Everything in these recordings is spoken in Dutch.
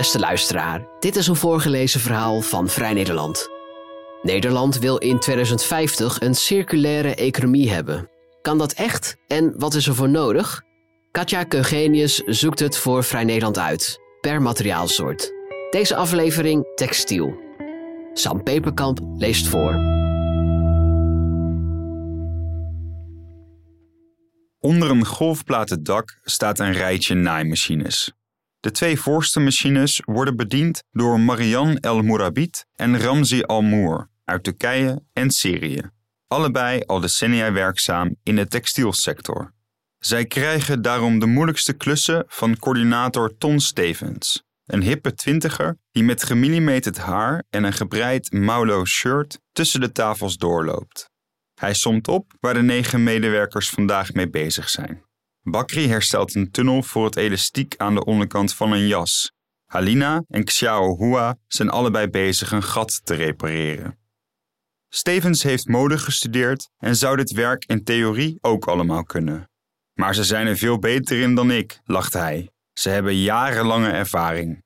Beste luisteraar, dit is een voorgelezen verhaal van Vrij Nederland. Nederland wil in 2050 een circulaire economie hebben. Kan dat echt en wat is er voor nodig? Katja Keugenius zoekt het voor Vrij Nederland uit, per materiaalsoort. Deze aflevering textiel. Sam Peperkamp leest voor. Onder een golfplaten dak staat een rijtje naaimachines. De twee voorste machines worden bediend door Marian El Mourabit en Ramzi Al Mour uit Turkije en Syrië. Allebei al decennia werkzaam in de textielsector. Zij krijgen daarom de moeilijkste klussen van coördinator Ton Stevens, een hippe twintiger die met gemillimeterd haar en een gebreid maulo shirt tussen de tafels doorloopt. Hij somt op waar de negen medewerkers vandaag mee bezig zijn. Bakri herstelt een tunnel voor het elastiek aan de onderkant van een jas. Halina en Xiao Hua zijn allebei bezig een gat te repareren. Stevens heeft mode gestudeerd en zou dit werk in theorie ook allemaal kunnen. Maar ze zijn er veel beter in dan ik, lacht hij. Ze hebben jarenlange ervaring.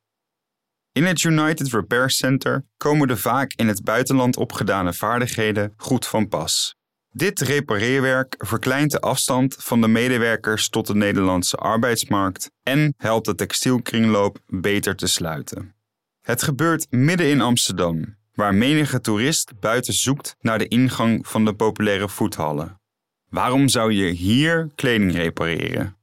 In het United Repair Center komen de vaak in het buitenland opgedane vaardigheden goed van pas. Dit repareerwerk verkleint de afstand van de medewerkers tot de Nederlandse arbeidsmarkt en helpt de textielkringloop beter te sluiten. Het gebeurt midden in Amsterdam, waar menige toerist buiten zoekt naar de ingang van de populaire voethallen. Waarom zou je hier kleding repareren?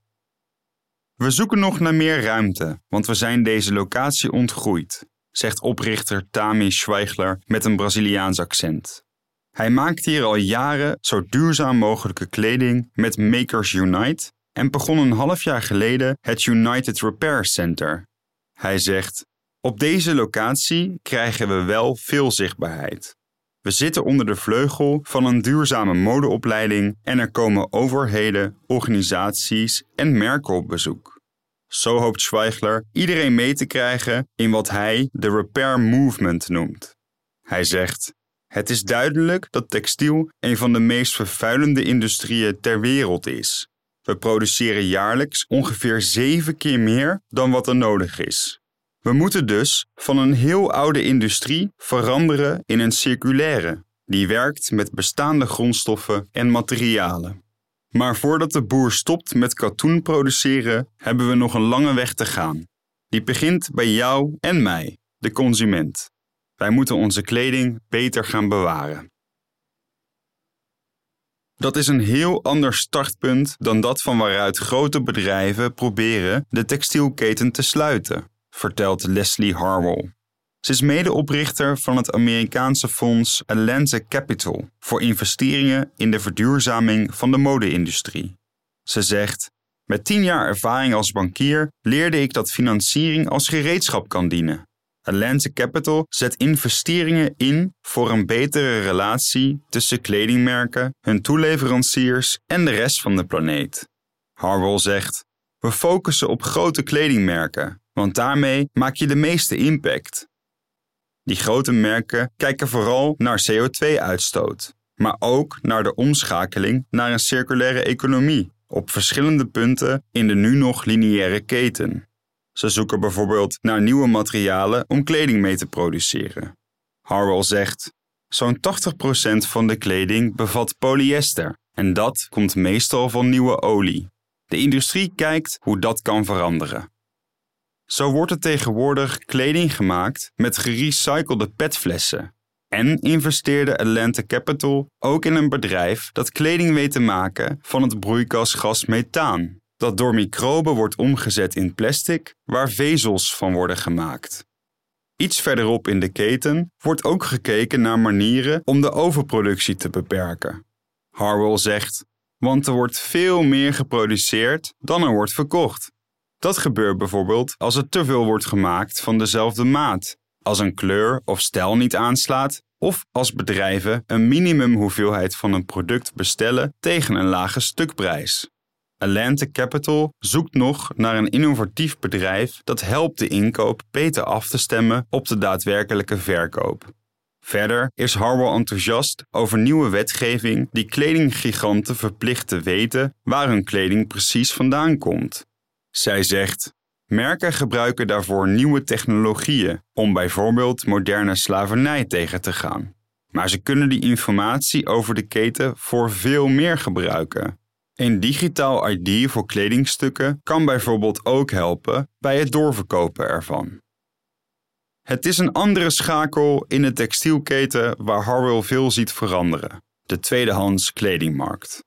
We zoeken nog naar meer ruimte, want we zijn deze locatie ontgroeid, zegt oprichter Tami Schweigler met een Braziliaans accent. Hij maakt hier al jaren zo duurzaam mogelijke kleding met Makers Unite en begon een half jaar geleden het United Repair Center. Hij zegt: Op deze locatie krijgen we wel veel zichtbaarheid. We zitten onder de vleugel van een duurzame modeopleiding en er komen overheden, organisaties en merken op bezoek. Zo hoopt Schweigler iedereen mee te krijgen in wat hij de Repair Movement noemt. Hij zegt: het is duidelijk dat textiel een van de meest vervuilende industrieën ter wereld is. We produceren jaarlijks ongeveer zeven keer meer dan wat er nodig is. We moeten dus van een heel oude industrie veranderen in een circulaire, die werkt met bestaande grondstoffen en materialen. Maar voordat de boer stopt met katoen produceren, hebben we nog een lange weg te gaan. Die begint bij jou en mij, de consument. Wij moeten onze kleding beter gaan bewaren. Dat is een heel ander startpunt dan dat van waaruit grote bedrijven proberen de textielketen te sluiten, vertelt Leslie Harwell. Ze is medeoprichter van het Amerikaanse fonds Atlantic Capital voor investeringen in de verduurzaming van de mode-industrie. Ze zegt: Met tien jaar ervaring als bankier leerde ik dat financiering als gereedschap kan dienen Atlantic Capital zet investeringen in voor een betere relatie tussen kledingmerken, hun toeleveranciers en de rest van de planeet. Harwell zegt: We focussen op grote kledingmerken, want daarmee maak je de meeste impact. Die grote merken kijken vooral naar CO2-uitstoot, maar ook naar de omschakeling naar een circulaire economie op verschillende punten in de nu nog lineaire keten. Ze zoeken bijvoorbeeld naar nieuwe materialen om kleding mee te produceren. Harwell zegt: Zo'n 80% van de kleding bevat polyester en dat komt meestal van nieuwe olie. De industrie kijkt hoe dat kan veranderen. Zo wordt er tegenwoordig kleding gemaakt met gerecyclede petflessen. En investeerde Atlantic Capital ook in een bedrijf dat kleding weet te maken van het broeikasgas methaan dat door microben wordt omgezet in plastic waar vezels van worden gemaakt. Iets verderop in de keten wordt ook gekeken naar manieren om de overproductie te beperken. Harwell zegt: Want er wordt veel meer geproduceerd dan er wordt verkocht. Dat gebeurt bijvoorbeeld als er te veel wordt gemaakt van dezelfde maat, als een kleur of stijl niet aanslaat, of als bedrijven een minimumhoeveelheid van een product bestellen tegen een lage stukprijs. Atlantic Capital zoekt nog naar een innovatief bedrijf dat helpt de inkoop beter af te stemmen op de daadwerkelijke verkoop. Verder is Harwell enthousiast over nieuwe wetgeving die kledinggiganten verplicht te weten waar hun kleding precies vandaan komt. Zij zegt: Merken gebruiken daarvoor nieuwe technologieën om bijvoorbeeld moderne slavernij tegen te gaan. Maar ze kunnen die informatie over de keten voor veel meer gebruiken. Een digitaal ID voor kledingstukken kan bijvoorbeeld ook helpen bij het doorverkopen ervan. Het is een andere schakel in de textielketen waar Harwell veel ziet veranderen: de tweedehands kledingmarkt.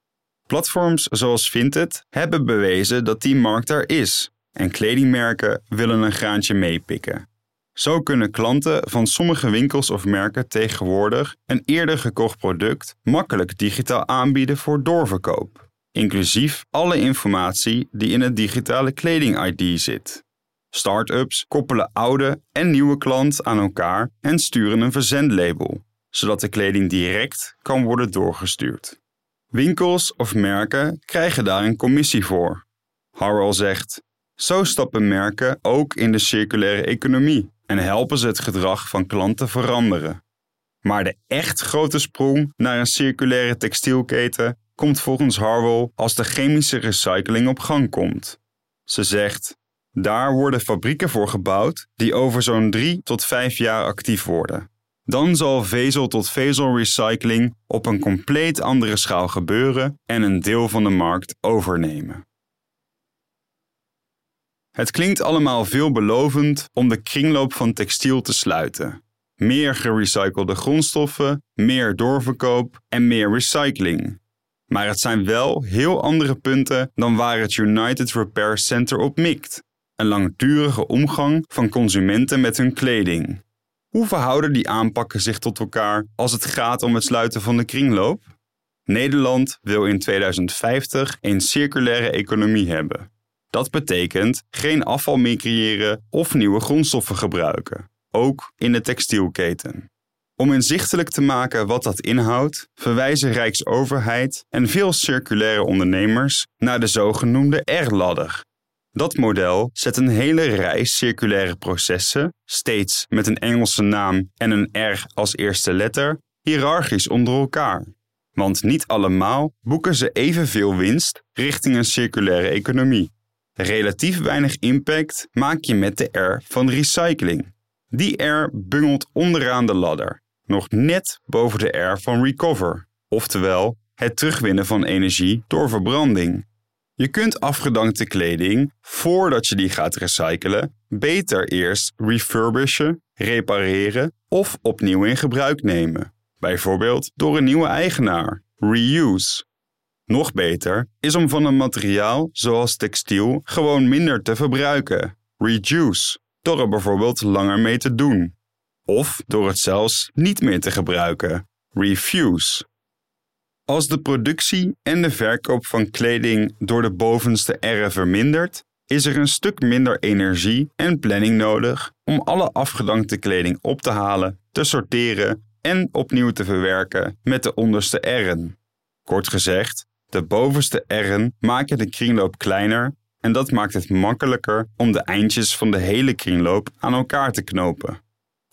Platforms zoals Vinted hebben bewezen dat die markt er is en kledingmerken willen een graantje meepikken. Zo kunnen klanten van sommige winkels of merken tegenwoordig een eerder gekocht product makkelijk digitaal aanbieden voor doorverkoop, inclusief alle informatie die in het digitale kleding-ID zit. Startups koppelen oude en nieuwe klant aan elkaar en sturen een verzendlabel, zodat de kleding direct kan worden doorgestuurd. Winkels of merken krijgen daar een commissie voor. Harwell zegt: Zo stappen merken ook in de circulaire economie en helpen ze het gedrag van klanten veranderen. Maar de echt grote sprong naar een circulaire textielketen komt volgens Harwell als de chemische recycling op gang komt. Ze zegt: daar worden fabrieken voor gebouwd die over zo'n 3 tot 5 jaar actief worden. Dan zal vezel tot vezel recycling op een compleet andere schaal gebeuren en een deel van de markt overnemen. Het klinkt allemaal veelbelovend om de kringloop van textiel te sluiten. Meer gerecyclede grondstoffen, meer doorverkoop en meer recycling. Maar het zijn wel heel andere punten dan waar het United Repair Center op mikt. Een langdurige omgang van consumenten met hun kleding. Hoe verhouden die aanpakken zich tot elkaar als het gaat om het sluiten van de kringloop? Nederland wil in 2050 een circulaire economie hebben. Dat betekent geen afval meer creëren of nieuwe grondstoffen gebruiken, ook in de textielketen. Om inzichtelijk te maken wat dat inhoudt, verwijzen Rijksoverheid en veel circulaire ondernemers naar de zogenoemde R-ladder. Dat model zet een hele rij circulaire processen, steeds met een Engelse naam en een R als eerste letter, hiërarchisch onder elkaar. Want niet allemaal boeken ze evenveel winst richting een circulaire economie. Relatief weinig impact maak je met de R van recycling. Die R bungelt onderaan de ladder, nog net boven de R van recover, oftewel het terugwinnen van energie door verbranding. Je kunt afgedankte kleding, voordat je die gaat recyclen, beter eerst refurbishen, repareren of opnieuw in gebruik nemen. Bijvoorbeeld door een nieuwe eigenaar, reuse. Nog beter is om van een materiaal zoals textiel gewoon minder te verbruiken, reduce, door er bijvoorbeeld langer mee te doen. Of door het zelfs niet meer te gebruiken, refuse. Als de productie en de verkoop van kleding door de bovenste R vermindert, is er een stuk minder energie en planning nodig om alle afgedankte kleding op te halen, te sorteren en opnieuw te verwerken met de onderste R'en. Kort gezegd, de bovenste R'en maken de kringloop kleiner en dat maakt het makkelijker om de eindjes van de hele kringloop aan elkaar te knopen.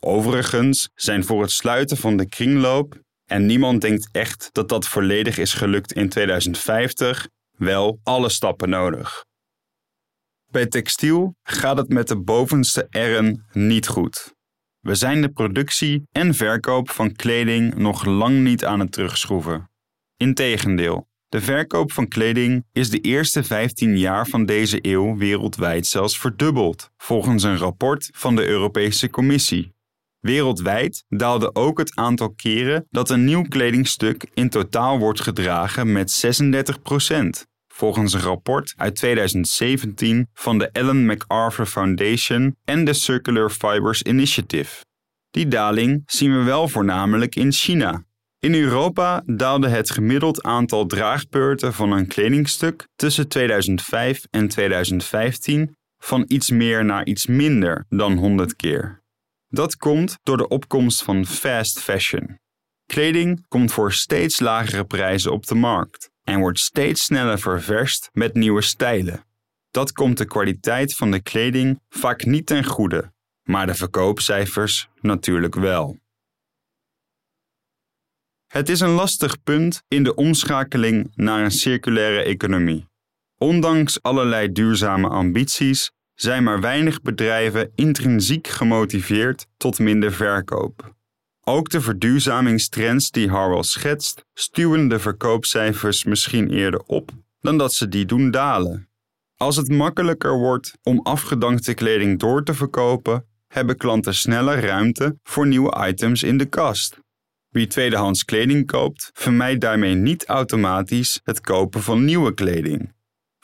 Overigens zijn voor het sluiten van de kringloop en niemand denkt echt dat dat volledig is gelukt in 2050, wel alle stappen nodig. Bij textiel gaat het met de bovenste R'en niet goed. We zijn de productie en verkoop van kleding nog lang niet aan het terugschroeven. Integendeel, de verkoop van kleding is de eerste 15 jaar van deze eeuw wereldwijd zelfs verdubbeld, volgens een rapport van de Europese Commissie. Wereldwijd daalde ook het aantal keren dat een nieuw kledingstuk in totaal wordt gedragen met 36% volgens een rapport uit 2017 van de Ellen MacArthur Foundation en de Circular Fibers Initiative. Die daling zien we wel voornamelijk in China. In Europa daalde het gemiddeld aantal draagbeurten van een kledingstuk tussen 2005 en 2015 van iets meer naar iets minder dan 100 keer. Dat komt door de opkomst van fast fashion. Kleding komt voor steeds lagere prijzen op de markt en wordt steeds sneller ververst met nieuwe stijlen. Dat komt de kwaliteit van de kleding vaak niet ten goede, maar de verkoopcijfers natuurlijk wel. Het is een lastig punt in de omschakeling naar een circulaire economie. Ondanks allerlei duurzame ambities zijn maar weinig bedrijven intrinsiek gemotiveerd tot minder verkoop. Ook de verduurzamingstrends die Harwell schetst, stuwen de verkoopcijfers misschien eerder op dan dat ze die doen dalen. Als het makkelijker wordt om afgedankte kleding door te verkopen, hebben klanten sneller ruimte voor nieuwe items in de kast. Wie tweedehands kleding koopt, vermijdt daarmee niet automatisch het kopen van nieuwe kleding.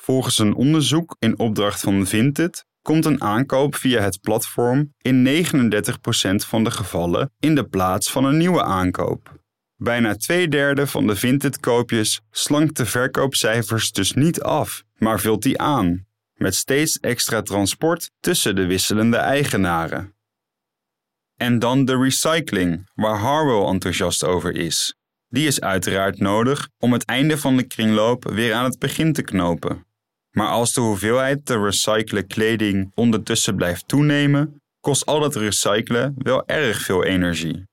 Volgens een onderzoek in opdracht van Vinted komt een aankoop via het platform in 39% van de gevallen in de plaats van een nieuwe aankoop. Bijna twee derde van de Vinted-koopjes slankt de verkoopcijfers dus niet af, maar vult die aan, met steeds extra transport tussen de wisselende eigenaren. En dan de recycling, waar Harwell enthousiast over is. Die is uiteraard nodig om het einde van de kringloop weer aan het begin te knopen. Maar als de hoeveelheid te recyclen kleding ondertussen blijft toenemen, kost al dat recyclen wel erg veel energie.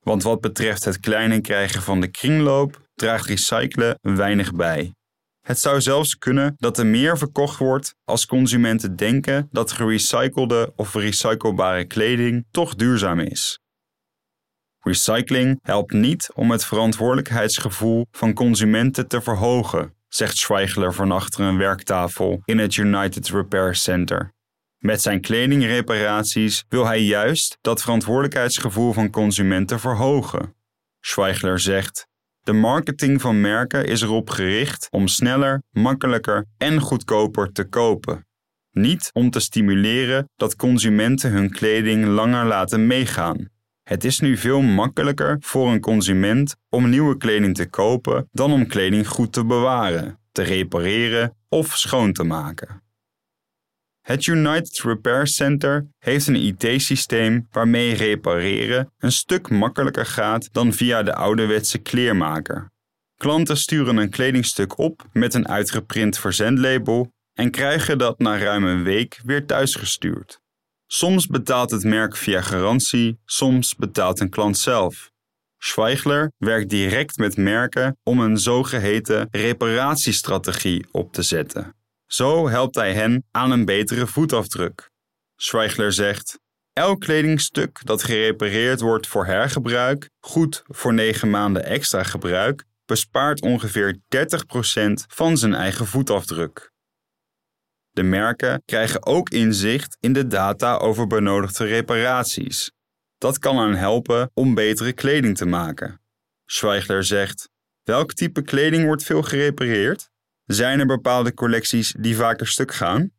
Want wat betreft het kleiner krijgen van de kringloop, draagt recyclen weinig bij. Het zou zelfs kunnen dat er meer verkocht wordt als consumenten denken dat gerecyclede of recyclebare kleding toch duurzaam is. Recycling helpt niet om het verantwoordelijkheidsgevoel van consumenten te verhogen, zegt Schweigler van achter een werktafel in het United Repair Center. Met zijn kledingreparaties wil hij juist dat verantwoordelijkheidsgevoel van consumenten verhogen. Schweigler zegt: De marketing van merken is erop gericht om sneller, makkelijker en goedkoper te kopen. Niet om te stimuleren dat consumenten hun kleding langer laten meegaan. Het is nu veel makkelijker voor een consument om nieuwe kleding te kopen dan om kleding goed te bewaren, te repareren of schoon te maken. Het United Repair Center heeft een IT-systeem waarmee repareren een stuk makkelijker gaat dan via de ouderwetse kleermaker. Klanten sturen een kledingstuk op met een uitgeprint verzendlabel en krijgen dat na ruim een week weer thuisgestuurd. Soms betaalt het merk via garantie, soms betaalt een klant zelf. Schweigler werkt direct met merken om een zogeheten reparatiestrategie op te zetten. Zo helpt hij hen aan een betere voetafdruk. Schweigler zegt: Elk kledingstuk dat gerepareerd wordt voor hergebruik, goed voor 9 maanden extra gebruik, bespaart ongeveer 30% van zijn eigen voetafdruk. De merken krijgen ook inzicht in de data over benodigde reparaties. Dat kan hen helpen om betere kleding te maken. Schweigler zegt: Welk type kleding wordt veel gerepareerd? Zijn er bepaalde collecties die vaker stuk gaan?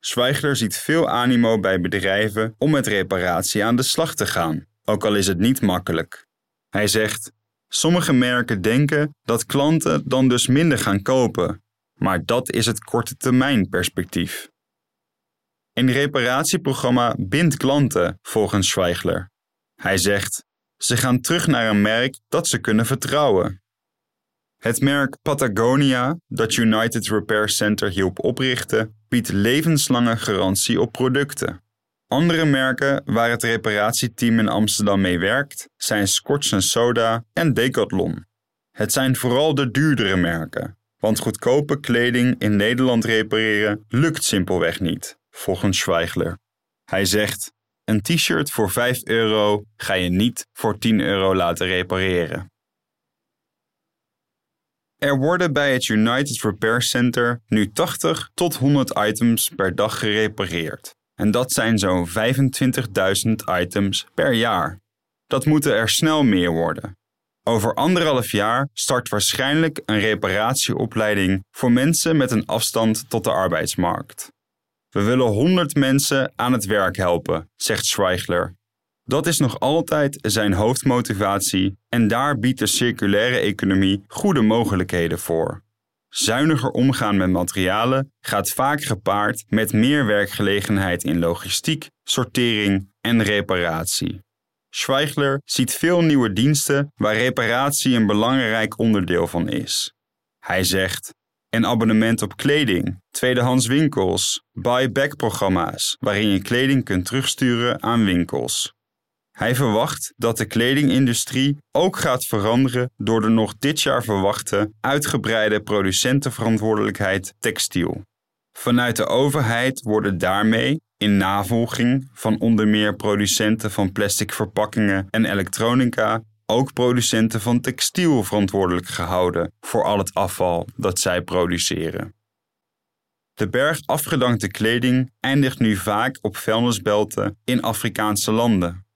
Schweigler ziet veel animo bij bedrijven om met reparatie aan de slag te gaan, ook al is het niet makkelijk. Hij zegt: Sommige merken denken dat klanten dan dus minder gaan kopen, maar dat is het korte termijn perspectief. Een reparatieprogramma bindt klanten, volgens Schweigler. Hij zegt: ze gaan terug naar een merk dat ze kunnen vertrouwen. Het merk Patagonia, dat United Repair Center hielp oprichten, biedt levenslange garantie op producten. Andere merken waar het reparatieteam in Amsterdam mee werkt zijn Scotch Soda en Decathlon. Het zijn vooral de duurdere merken, want goedkope kleding in Nederland repareren lukt simpelweg niet, volgens Schweigler. Hij zegt: Een t-shirt voor 5 euro ga je niet voor 10 euro laten repareren. Er worden bij het United Repair Center nu 80 tot 100 items per dag gerepareerd. En dat zijn zo'n 25.000 items per jaar. Dat moeten er snel meer worden. Over anderhalf jaar start waarschijnlijk een reparatieopleiding voor mensen met een afstand tot de arbeidsmarkt. We willen 100 mensen aan het werk helpen, zegt Schweigler. Dat is nog altijd zijn hoofdmotivatie en daar biedt de circulaire economie goede mogelijkheden voor. Zuiniger omgaan met materialen gaat vaak gepaard met meer werkgelegenheid in logistiek, sortering en reparatie. Schweigler ziet veel nieuwe diensten waar reparatie een belangrijk onderdeel van is. Hij zegt: een abonnement op kleding, tweedehands winkels, buy-back-programma's waarin je kleding kunt terugsturen aan winkels. Hij verwacht dat de kledingindustrie ook gaat veranderen door de nog dit jaar verwachte uitgebreide producentenverantwoordelijkheid textiel. Vanuit de overheid worden daarmee, in navolging van onder meer producenten van plastic verpakkingen en elektronica, ook producenten van textiel verantwoordelijk gehouden voor al het afval dat zij produceren. De berg afgedankte kleding eindigt nu vaak op vuilnisbelten in Afrikaanse landen.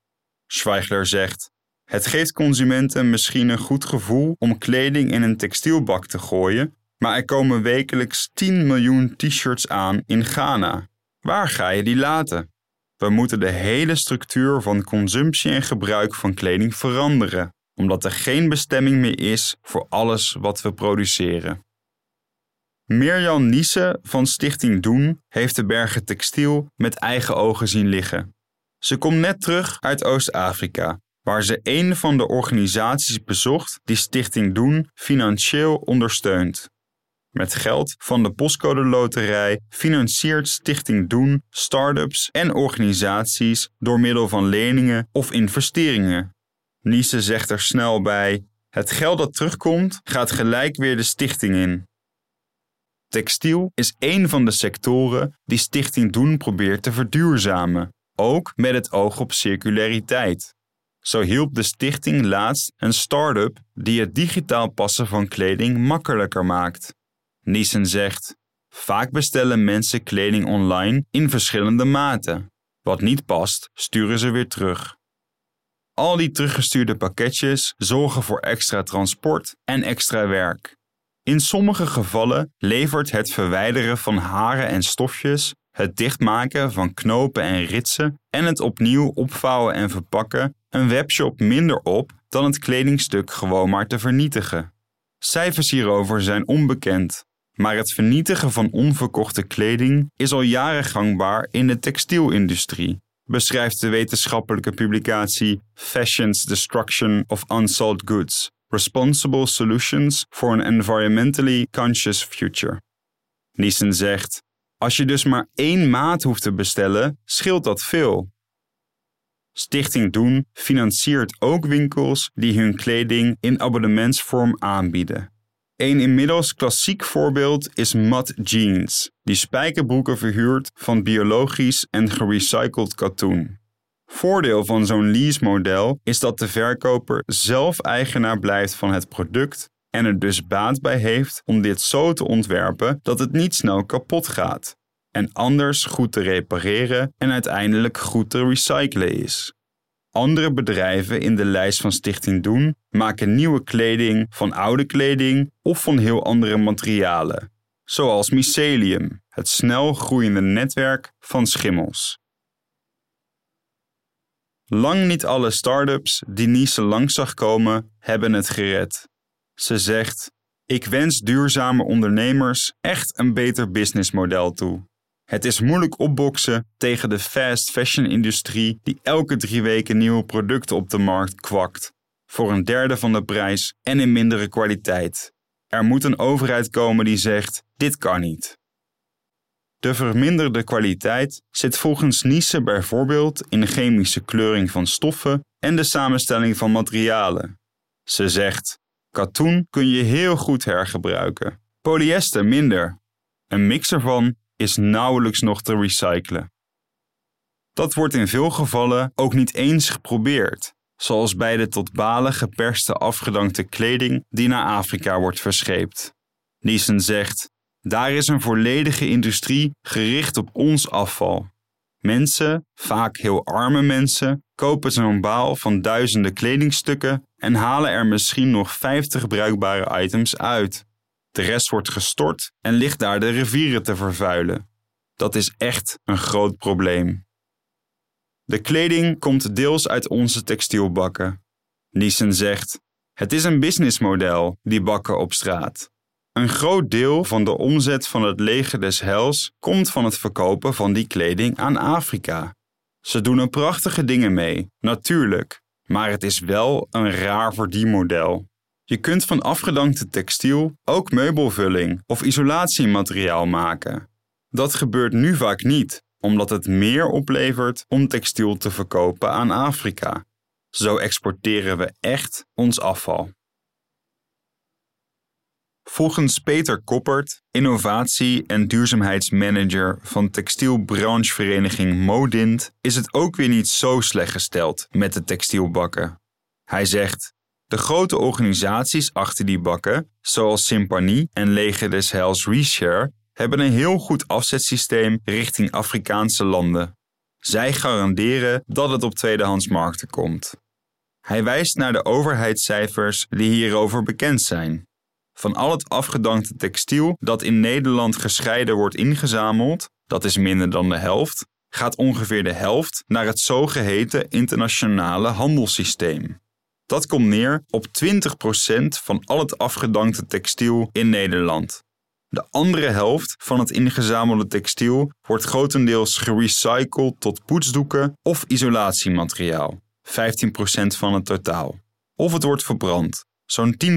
Schweigler zegt: Het geeft consumenten misschien een goed gevoel om kleding in een textielbak te gooien, maar er komen wekelijks 10 miljoen t-shirts aan in Ghana. Waar ga je die laten? We moeten de hele structuur van consumptie en gebruik van kleding veranderen, omdat er geen bestemming meer is voor alles wat we produceren. Mirjan Niese van Stichting Doen heeft de bergen textiel met eigen ogen zien liggen. Ze komt net terug uit Oost-Afrika, waar ze een van de organisaties bezocht die Stichting Doen financieel ondersteunt. Met geld van de Postcode Loterij financiert Stichting Doen start-ups en organisaties door middel van leningen of investeringen. Niese zegt er snel bij: het geld dat terugkomt gaat gelijk weer de stichting in. Textiel is één van de sectoren die Stichting Doen probeert te verduurzamen, ook met het oog op circulariteit. Zo hielp de stichting laatst een start-up die het digitaal passen van kleding makkelijker maakt. Niesen zegt: Vaak bestellen mensen kleding online in verschillende maten. Wat niet past, sturen ze weer terug. Al die teruggestuurde pakketjes zorgen voor extra transport en extra werk. In sommige gevallen levert het verwijderen van haren en stofjes, het dichtmaken van knopen en ritsen en het opnieuw opvouwen en verpakken een webshop minder op dan het kledingstuk gewoon maar te vernietigen. Cijfers hierover zijn onbekend, maar het vernietigen van onverkochte kleding is al jaren gangbaar in de textielindustrie, beschrijft de wetenschappelijke publicatie Fashion's Destruction of Unsold Goods Responsible Solutions for an Environmentally Conscious Future. Niesen zegt: Als je dus maar één maat hoeft te bestellen, scheelt dat veel. Stichting Doen financiert ook winkels die hun kleding in abonnementsvorm aanbieden. Een inmiddels klassiek voorbeeld is Mud Jeans, die spijkerbroeken verhuurt van biologisch en gerecycled katoen. Voordeel van zo'n lease-model is dat de verkoper zelf eigenaar blijft van het product en er dus baat bij heeft om dit zo te ontwerpen dat het niet snel kapot gaat en anders goed te repareren en uiteindelijk goed te recyclen is. Andere bedrijven in de lijst van Stichting Doen maken nieuwe kleding van oude kleding of van heel andere materialen, zoals mycelium, het snel groeiende netwerk van schimmels. Lang niet alle start-ups die Nice langs zag komen, hebben het gered. Ze zegt: Ik wens duurzame ondernemers echt een beter businessmodel toe. Het is moeilijk opboksen tegen de fast fashion industrie die elke drie weken nieuwe producten op de markt kwakt. Voor een derde van de prijs en in mindere kwaliteit. Er moet een overheid komen die zegt: dit kan niet. De verminderde kwaliteit zit volgens Nice bijvoorbeeld in de chemische kleuring van stoffen en de samenstelling van materialen. Ze zegt: katoen kun je heel goed hergebruiken, polyester minder. Een mix ervan is nauwelijks nog te recyclen. Dat wordt in veel gevallen ook niet eens geprobeerd, zoals bij de tot balen geperste afgedankte kleding die naar Afrika wordt verscheept. Niesen zegt: daar is een volledige industrie gericht op ons afval. Mensen, vaak heel arme mensen, kopen zo'n baal van duizenden kledingstukken en halen er misschien nog 50 bruikbare items uit. De rest wordt gestort en ligt daar de rivieren te vervuilen. Dat is echt een groot probleem. De kleding komt deels uit onze textielbakken. Niesen zegt: Het is een businessmodel, die bakken op straat. Een groot deel van de omzet van het leger des Hels komt van het verkopen van die kleding aan Afrika. Ze doen er prachtige dingen mee, natuurlijk, maar het is wel een raar verdienmodel. Je kunt van afgedankte textiel ook meubelvulling of isolatiemateriaal maken. Dat gebeurt nu vaak niet, omdat het meer oplevert om textiel te verkopen aan Afrika. Zo exporteren we echt ons afval. Volgens Peter Koppert, innovatie- en duurzaamheidsmanager van textielbranchevereniging Modint, is het ook weer niet zo slecht gesteld met de textielbakken. Hij zegt: De grote organisaties achter die bakken, zoals Simpani en Leger des Heils Reshare, hebben een heel goed afzetsysteem richting Afrikaanse landen. Zij garanderen dat het op tweedehandsmarkten komt. Hij wijst naar de overheidscijfers die hierover bekend zijn. Van al het afgedankte textiel dat in Nederland gescheiden wordt ingezameld, dat is minder dan de helft, gaat ongeveer de helft naar het zogeheten internationale handelssysteem. Dat komt neer op 20% van al het afgedankte textiel in Nederland. De andere helft van het ingezamelde textiel wordt grotendeels gerecycled tot poetsdoeken of isolatiemateriaal, 15% van het totaal. Of het wordt verbrand, zo'n 10%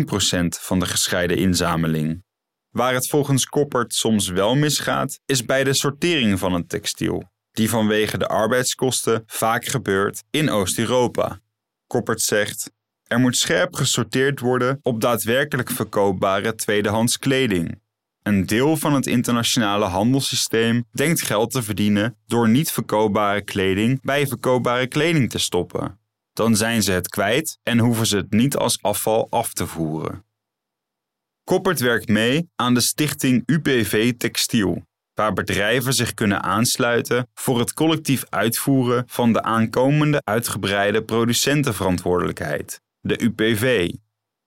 van de gescheiden inzameling. Waar het volgens Koppert soms wel misgaat, is bij de sortering van het textiel, die vanwege de arbeidskosten vaak gebeurt in Oost-Europa. Koppert zegt: er moet scherp gesorteerd worden op daadwerkelijk verkoopbare tweedehands kleding. Een deel van het internationale handelssysteem denkt geld te verdienen door niet verkoopbare kleding bij verkoopbare kleding te stoppen. Dan zijn ze het kwijt en hoeven ze het niet als afval af te voeren. Koppert werkt mee aan de stichting UPV Textiel, waar bedrijven zich kunnen aansluiten voor het collectief uitvoeren van de aankomende uitgebreide producentenverantwoordelijkheid, de UPV.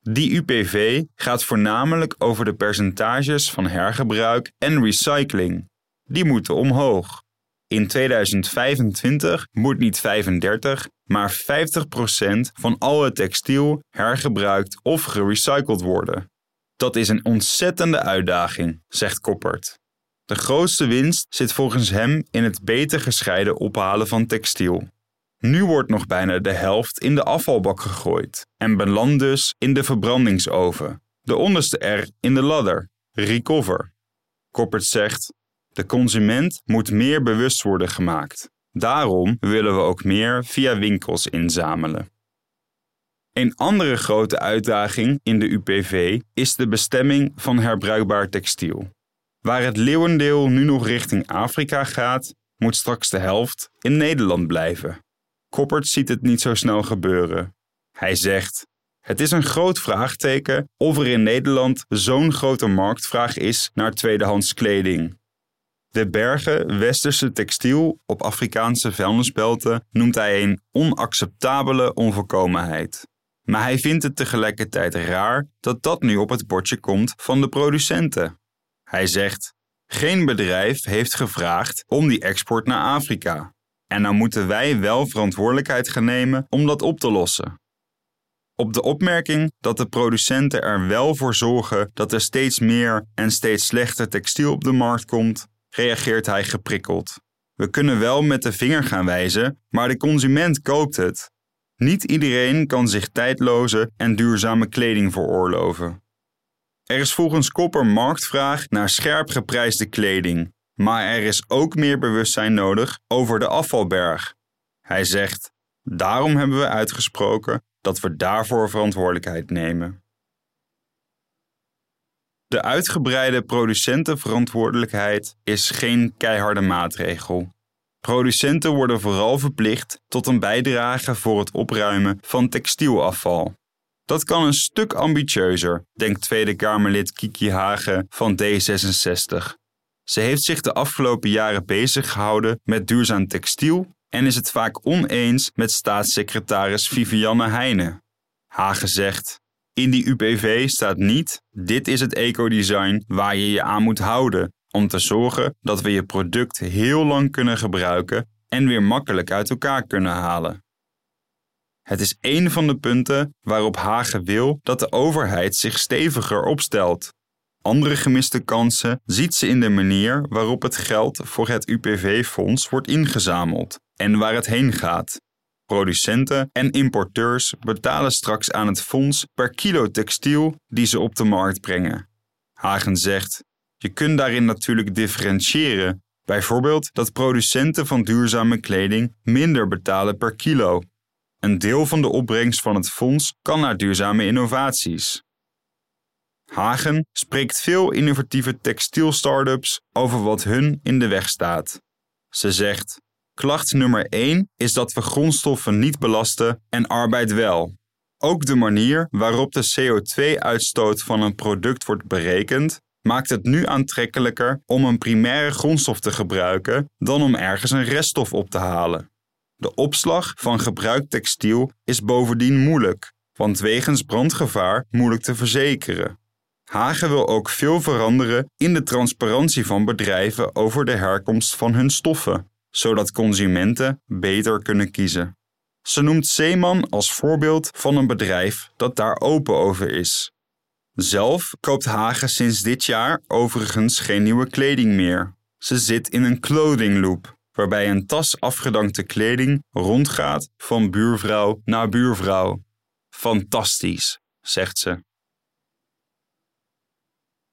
Die UPV gaat voornamelijk over de percentages van hergebruik en recycling. Die moeten omhoog. In 2025 moet niet 35, maar 50% van al het textiel hergebruikt of gerecycled worden. Dat is een ontzettende uitdaging, zegt Koppert. De grootste winst zit volgens hem in het beter gescheiden ophalen van textiel. Nu wordt nog bijna de helft in de afvalbak gegooid en belandt dus in de verbrandingsoven. De onderste R in de ladder, recover. Koppert zegt: De consument moet meer bewust worden gemaakt. Daarom willen we ook meer via winkels inzamelen. Een andere grote uitdaging in de UPV is de bestemming van herbruikbaar textiel. Waar het leeuwendeel nu nog richting Afrika gaat, moet straks de helft in Nederland blijven. Koppert ziet het niet zo snel gebeuren. Hij zegt: Het is een groot vraagteken of er in Nederland zo'n grote marktvraag is naar tweedehands kleding. De bergen westerse textiel op Afrikaanse vuilnisbelten noemt hij een onacceptabele onvolkomenheid. Maar hij vindt het tegelijkertijd raar dat dat nu op het bordje komt van de producenten. Hij zegt: Geen bedrijf heeft gevraagd om die export naar Afrika. En dan moeten wij wel verantwoordelijkheid gaan nemen om dat op te lossen. Op de opmerking dat de producenten er wel voor zorgen dat er steeds meer en steeds slechter textiel op de markt komt, reageert hij geprikkeld. We kunnen wel met de vinger gaan wijzen, maar de consument koopt het. Niet iedereen kan zich tijdloze en duurzame kleding veroorloven. Er is volgens Kopper marktvraag naar scherp geprijsde kleding, maar er is ook meer bewustzijn nodig over de afvalberg. Hij zegt: Daarom hebben we uitgesproken dat we daarvoor verantwoordelijkheid nemen. De uitgebreide producentenverantwoordelijkheid is geen keiharde maatregel. Producenten worden vooral verplicht tot een bijdrage voor het opruimen van textielafval. Dat kan een stuk ambitieuzer, denkt Tweede Kamerlid Kiki Hagen van D66. Ze heeft zich de afgelopen jaren bezig gehouden met duurzaam textiel en is het vaak oneens met staatssecretaris Vivianne Heijnen. Hagen zegt: In die UPV staat niet: dit is het ecodesign waar je je aan moet houden om te zorgen dat we je product heel lang kunnen gebruiken en weer makkelijk uit elkaar kunnen halen. Het is een van de punten waarop Hagen wil dat de overheid zich steviger opstelt. Andere gemiste kansen ziet ze in de manier waarop het geld voor het UPV-fonds wordt ingezameld en waar het heen gaat. Producenten en importeurs betalen straks aan het fonds per kilo textiel die ze op de markt brengen. Hagen zegt: Je kunt daarin natuurlijk differentiëren. Bijvoorbeeld dat producenten van duurzame kleding minder betalen per kilo. Een deel van de opbrengst van het fonds kan naar duurzame innovaties. Hagen spreekt veel innovatieve textiel-startups over wat hun in de weg staat. Ze zegt: Klacht nummer 1 is dat we grondstoffen niet belasten en arbeid wel. Ook de manier waarop de CO2-uitstoot van een product wordt berekend, maakt het nu aantrekkelijker om een primaire grondstof te gebruiken dan om ergens een reststof op te halen. De opslag van gebruikt textiel is bovendien moeilijk, want wegens brandgevaar moeilijk te verzekeren. Hagen wil ook veel veranderen in de transparantie van bedrijven over de herkomst van hun stoffen, zodat consumenten beter kunnen kiezen. Ze noemt Zeeman als voorbeeld van een bedrijf dat daar open over is. Zelf koopt Hagen sinds dit jaar overigens geen nieuwe kleding meer. Ze zit in een clothing loop, waarbij een tas afgedankte kleding rondgaat van buurvrouw naar buurvrouw. Fantastisch, zegt ze.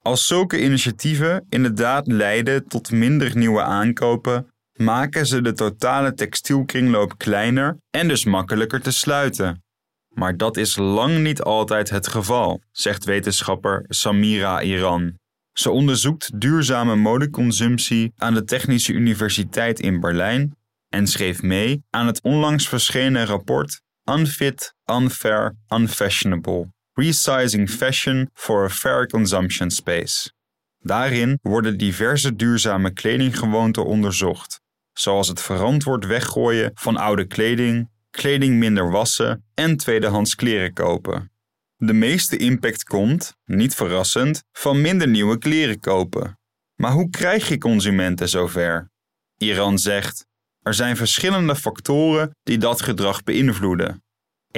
Als zulke initiatieven inderdaad leiden tot minder nieuwe aankopen, maken ze de totale textielkringloop kleiner en dus makkelijker te sluiten. Maar dat is lang niet altijd het geval, zegt wetenschapper Samira Iran. Ze onderzoekt duurzame modeconsumptie aan de Technische Universiteit in Berlijn en schreef mee aan het onlangs verschenen rapport Unfit, Unfair, Unfashionable: Resizing Fashion for a Fair Consumption Space. Daarin worden diverse duurzame kledinggewoonten onderzocht, zoals het verantwoord weggooien van oude kleding, kleding minder wassen en tweedehands kleren kopen. De meeste impact komt, niet verrassend, van minder nieuwe kleren kopen. Maar hoe krijg je consumenten zover? Iran zegt: er zijn verschillende factoren die dat gedrag beïnvloeden.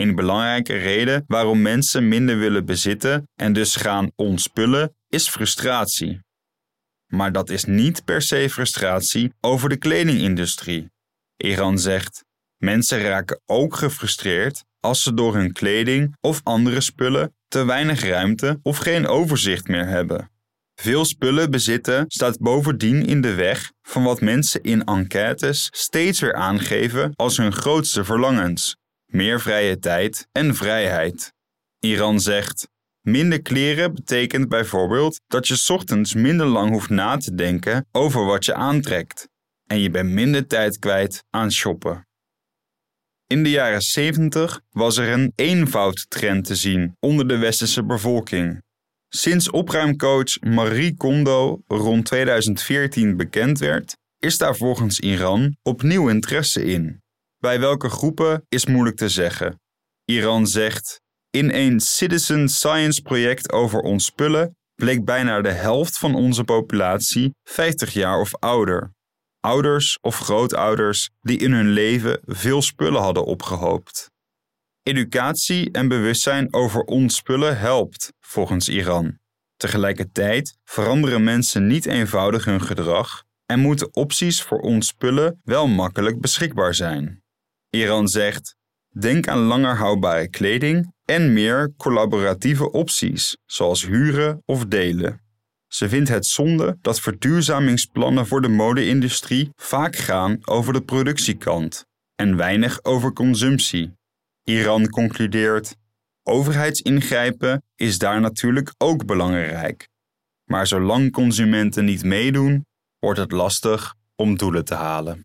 Een belangrijke reden waarom mensen minder willen bezitten en dus gaan ontspullen is frustratie. Maar dat is niet per se frustratie over de kledingindustrie. Iran zegt: mensen raken ook gefrustreerd als ze door hun kleding of andere spullen te weinig ruimte of geen overzicht meer hebben. Veel spullen bezitten staat bovendien in de weg van wat mensen in enquêtes steeds weer aangeven als hun grootste verlangens: meer vrije tijd en vrijheid. Iran zegt: Minder kleren betekent bijvoorbeeld dat je ochtends minder lang hoeft na te denken over wat je aantrekt en je bent minder tijd kwijt aan shoppen. In de jaren 70 was er een eenvoudtrend te zien onder de westerse bevolking. Sinds opruimcoach Marie Kondo rond 2014 bekend werd, is daar volgens Iran opnieuw interesse in. Bij welke groepen is moeilijk te zeggen. Iran zegt: In een citizen science project over ons spullen bleek bijna de helft van onze populatie 50 jaar of ouder. Ouders of grootouders die in hun leven veel spullen hadden opgehoopt. Educatie en bewustzijn over ons spullen helpt, volgens Iran. Tegelijkertijd veranderen mensen niet eenvoudig hun gedrag en moeten opties voor ons spullen wel makkelijk beschikbaar zijn. Iran zegt: denk aan langer houdbare kleding en meer collaboratieve opties, zoals huren of delen. Ze vindt het zonde dat verduurzamingsplannen voor de mode-industrie vaak gaan over de productiekant en weinig over consumptie. Iran concludeert: overheidsingrijpen is daar natuurlijk ook belangrijk. Maar zolang consumenten niet meedoen, wordt het lastig om doelen te halen.